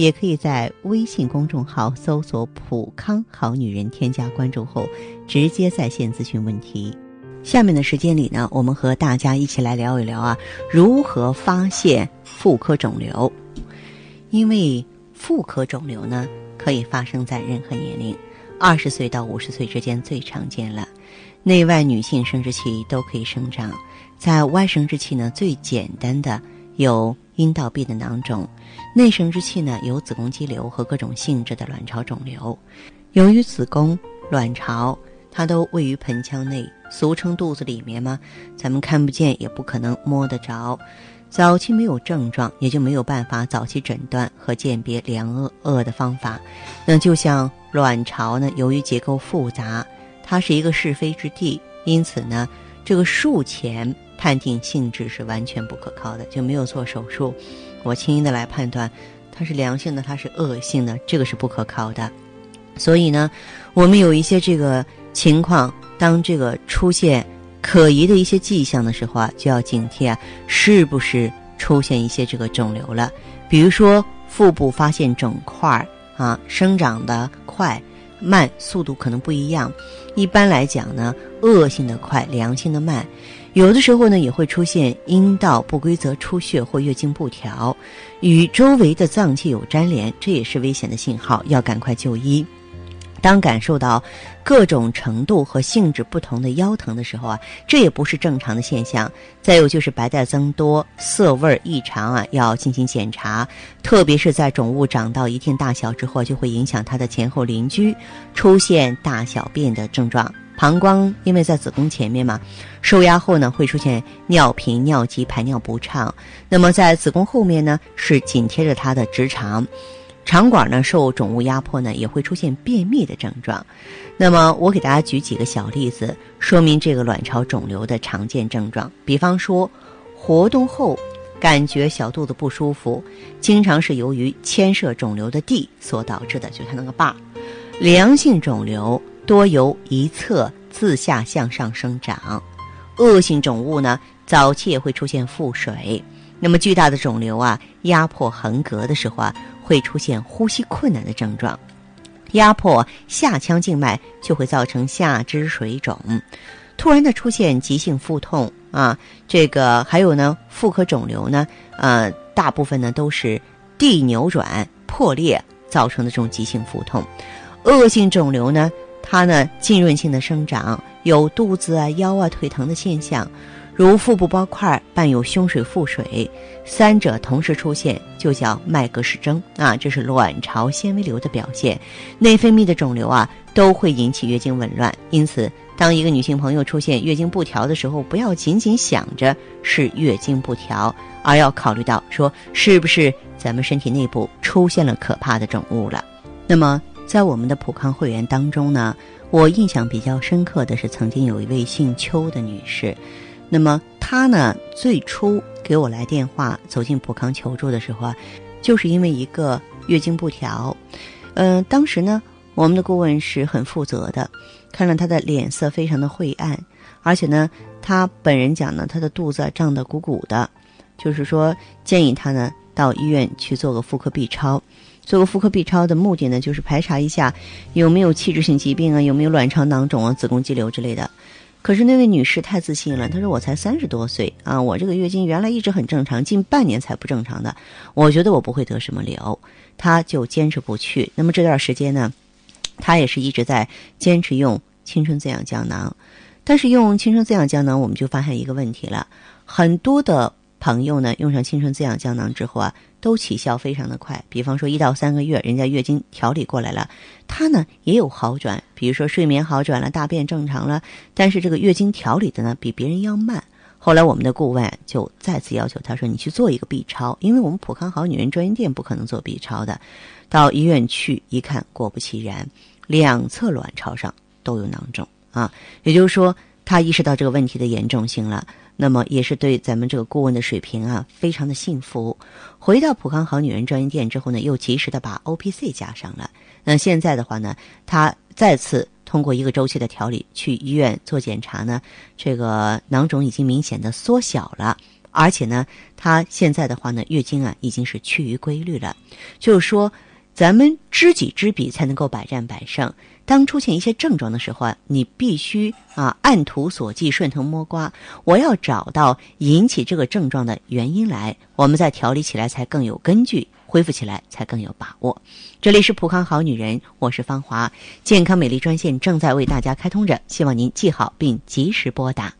也可以在微信公众号搜索“普康好女人”，添加关注后。直接在线咨询问题。下面的时间里呢，我们和大家一起来聊一聊啊，如何发现妇科肿瘤。因为妇科肿瘤呢，可以发生在任何年龄，二十岁到五十岁之间最常见了。内外女性生殖器都可以生长，在外生殖器呢，最简单的有阴道壁的囊肿；内生殖器呢，有子宫肌瘤和各种性质的卵巢肿瘤。由于子宫、卵巢。它都位于盆腔内，俗称肚子里面吗？咱们看不见，也不可能摸得着。早期没有症状，也就没有办法早期诊断和鉴别良恶恶的方法。那就像卵巢呢，由于结构复杂，它是一个是非之地，因此呢，这个术前判定性质是完全不可靠的，就没有做手术，我轻易的来判断它是良性的，它是恶性的，这个是不可靠的。所以呢，我们有一些这个。情况当这个出现可疑的一些迹象的时候啊，就要警惕啊，是不是出现一些这个肿瘤了？比如说腹部发现肿块啊，生长的快慢，速度可能不一样。一般来讲呢，恶性的快，良性的慢。有的时候呢，也会出现阴道不规则出血或月经不调，与周围的脏器有粘连，这也是危险的信号，要赶快就医。当感受到各种程度和性质不同的腰疼的时候啊，这也不是正常的现象。再有就是白带增多、色味异常啊，要进行检查。特别是在肿物长到一定大小之后，就会影响它的前后邻居，出现大小便的症状。膀胱因为在子宫前面嘛，受压后呢会出现尿频、尿急、排尿不畅。那么在子宫后面呢，是紧贴着它的直肠。肠管呢受肿物压迫呢，也会出现便秘的症状。那么我给大家举几个小例子，说明这个卵巢肿瘤的常见症状。比方说，活动后感觉小肚子不舒服，经常是由于牵涉肿瘤的地所导致的，就它那个把。良性肿瘤多由一侧自下向上生长，恶性肿物呢，早期也会出现腹水。那么巨大的肿瘤啊，压迫横膈的时候啊。会出现呼吸困难的症状，压迫下腔静脉就会造成下肢水肿，突然的出现急性腹痛啊，这个还有呢，妇科肿瘤呢，呃，大部分呢都是地扭转破裂造成的这种急性腹痛，恶性肿瘤呢，它呢浸润性的生长，有肚子啊、腰啊、腿疼的现象。如腹部包块伴有胸水、腹水，三者同时出现就叫麦格氏征啊，这是卵巢纤维瘤的表现。内分泌的肿瘤啊，都会引起月经紊乱。因此，当一个女性朋友出现月经不调的时候，不要仅仅想着是月经不调，而要考虑到说是不是咱们身体内部出现了可怕的肿物了。那么，在我们的普康会员当中呢，我印象比较深刻的是，曾经有一位姓邱的女士。那么她呢？最初给我来电话，走进普康求助的时候啊，就是因为一个月经不调。嗯，当时呢，我们的顾问是很负责的，看了她的脸色非常的晦暗，而且呢，她本人讲呢，她的肚子胀得鼓鼓的，就是说建议她呢到医院去做个妇科 B 超。做个妇科 B 超的目的呢，就是排查一下有没有器质性疾病啊，有没有卵巢囊肿啊、子宫肌瘤之类的。可是那位女士太自信了，她说：“我才三十多岁啊，我这个月经原来一直很正常，近半年才不正常的。我觉得我不会得什么瘤。”她就坚持不去。那么这段时间呢，她也是一直在坚持用青春滋养胶囊。但是用青春滋养胶囊，我们就发现一个问题了，很多的。朋友呢，用上青春滋养胶囊之后啊，都起效非常的快。比方说一到三个月，人家月经调理过来了，她呢也有好转，比如说睡眠好转了，大便正常了。但是这个月经调理的呢，比别人要慢。后来我们的顾问就再次要求他说：“你去做一个 B 超，因为我们普康好女人专营店不可能做 B 超的。”到医院去一看，果不其然，两侧卵巢上都有囊肿啊，也就是说。他意识到这个问题的严重性了，那么也是对咱们这个顾问的水平啊，非常的信服。回到普康好女人专营店之后呢，又及时的把 O P C 加上了。那现在的话呢，他再次通过一个周期的调理去医院做检查呢，这个囊肿已经明显的缩小了，而且呢，他现在的话呢，月经啊已经是趋于规律了。就是说，咱们知己知彼才能够百战百胜。当出现一些症状的时候啊，你必须啊按图索骥、顺藤摸瓜，我要找到引起这个症状的原因来，我们再调理起来才更有根据，恢复起来才更有把握。这里是普康好女人，我是芳华，健康美丽专线正在为大家开通着，希望您记好并及时拨打。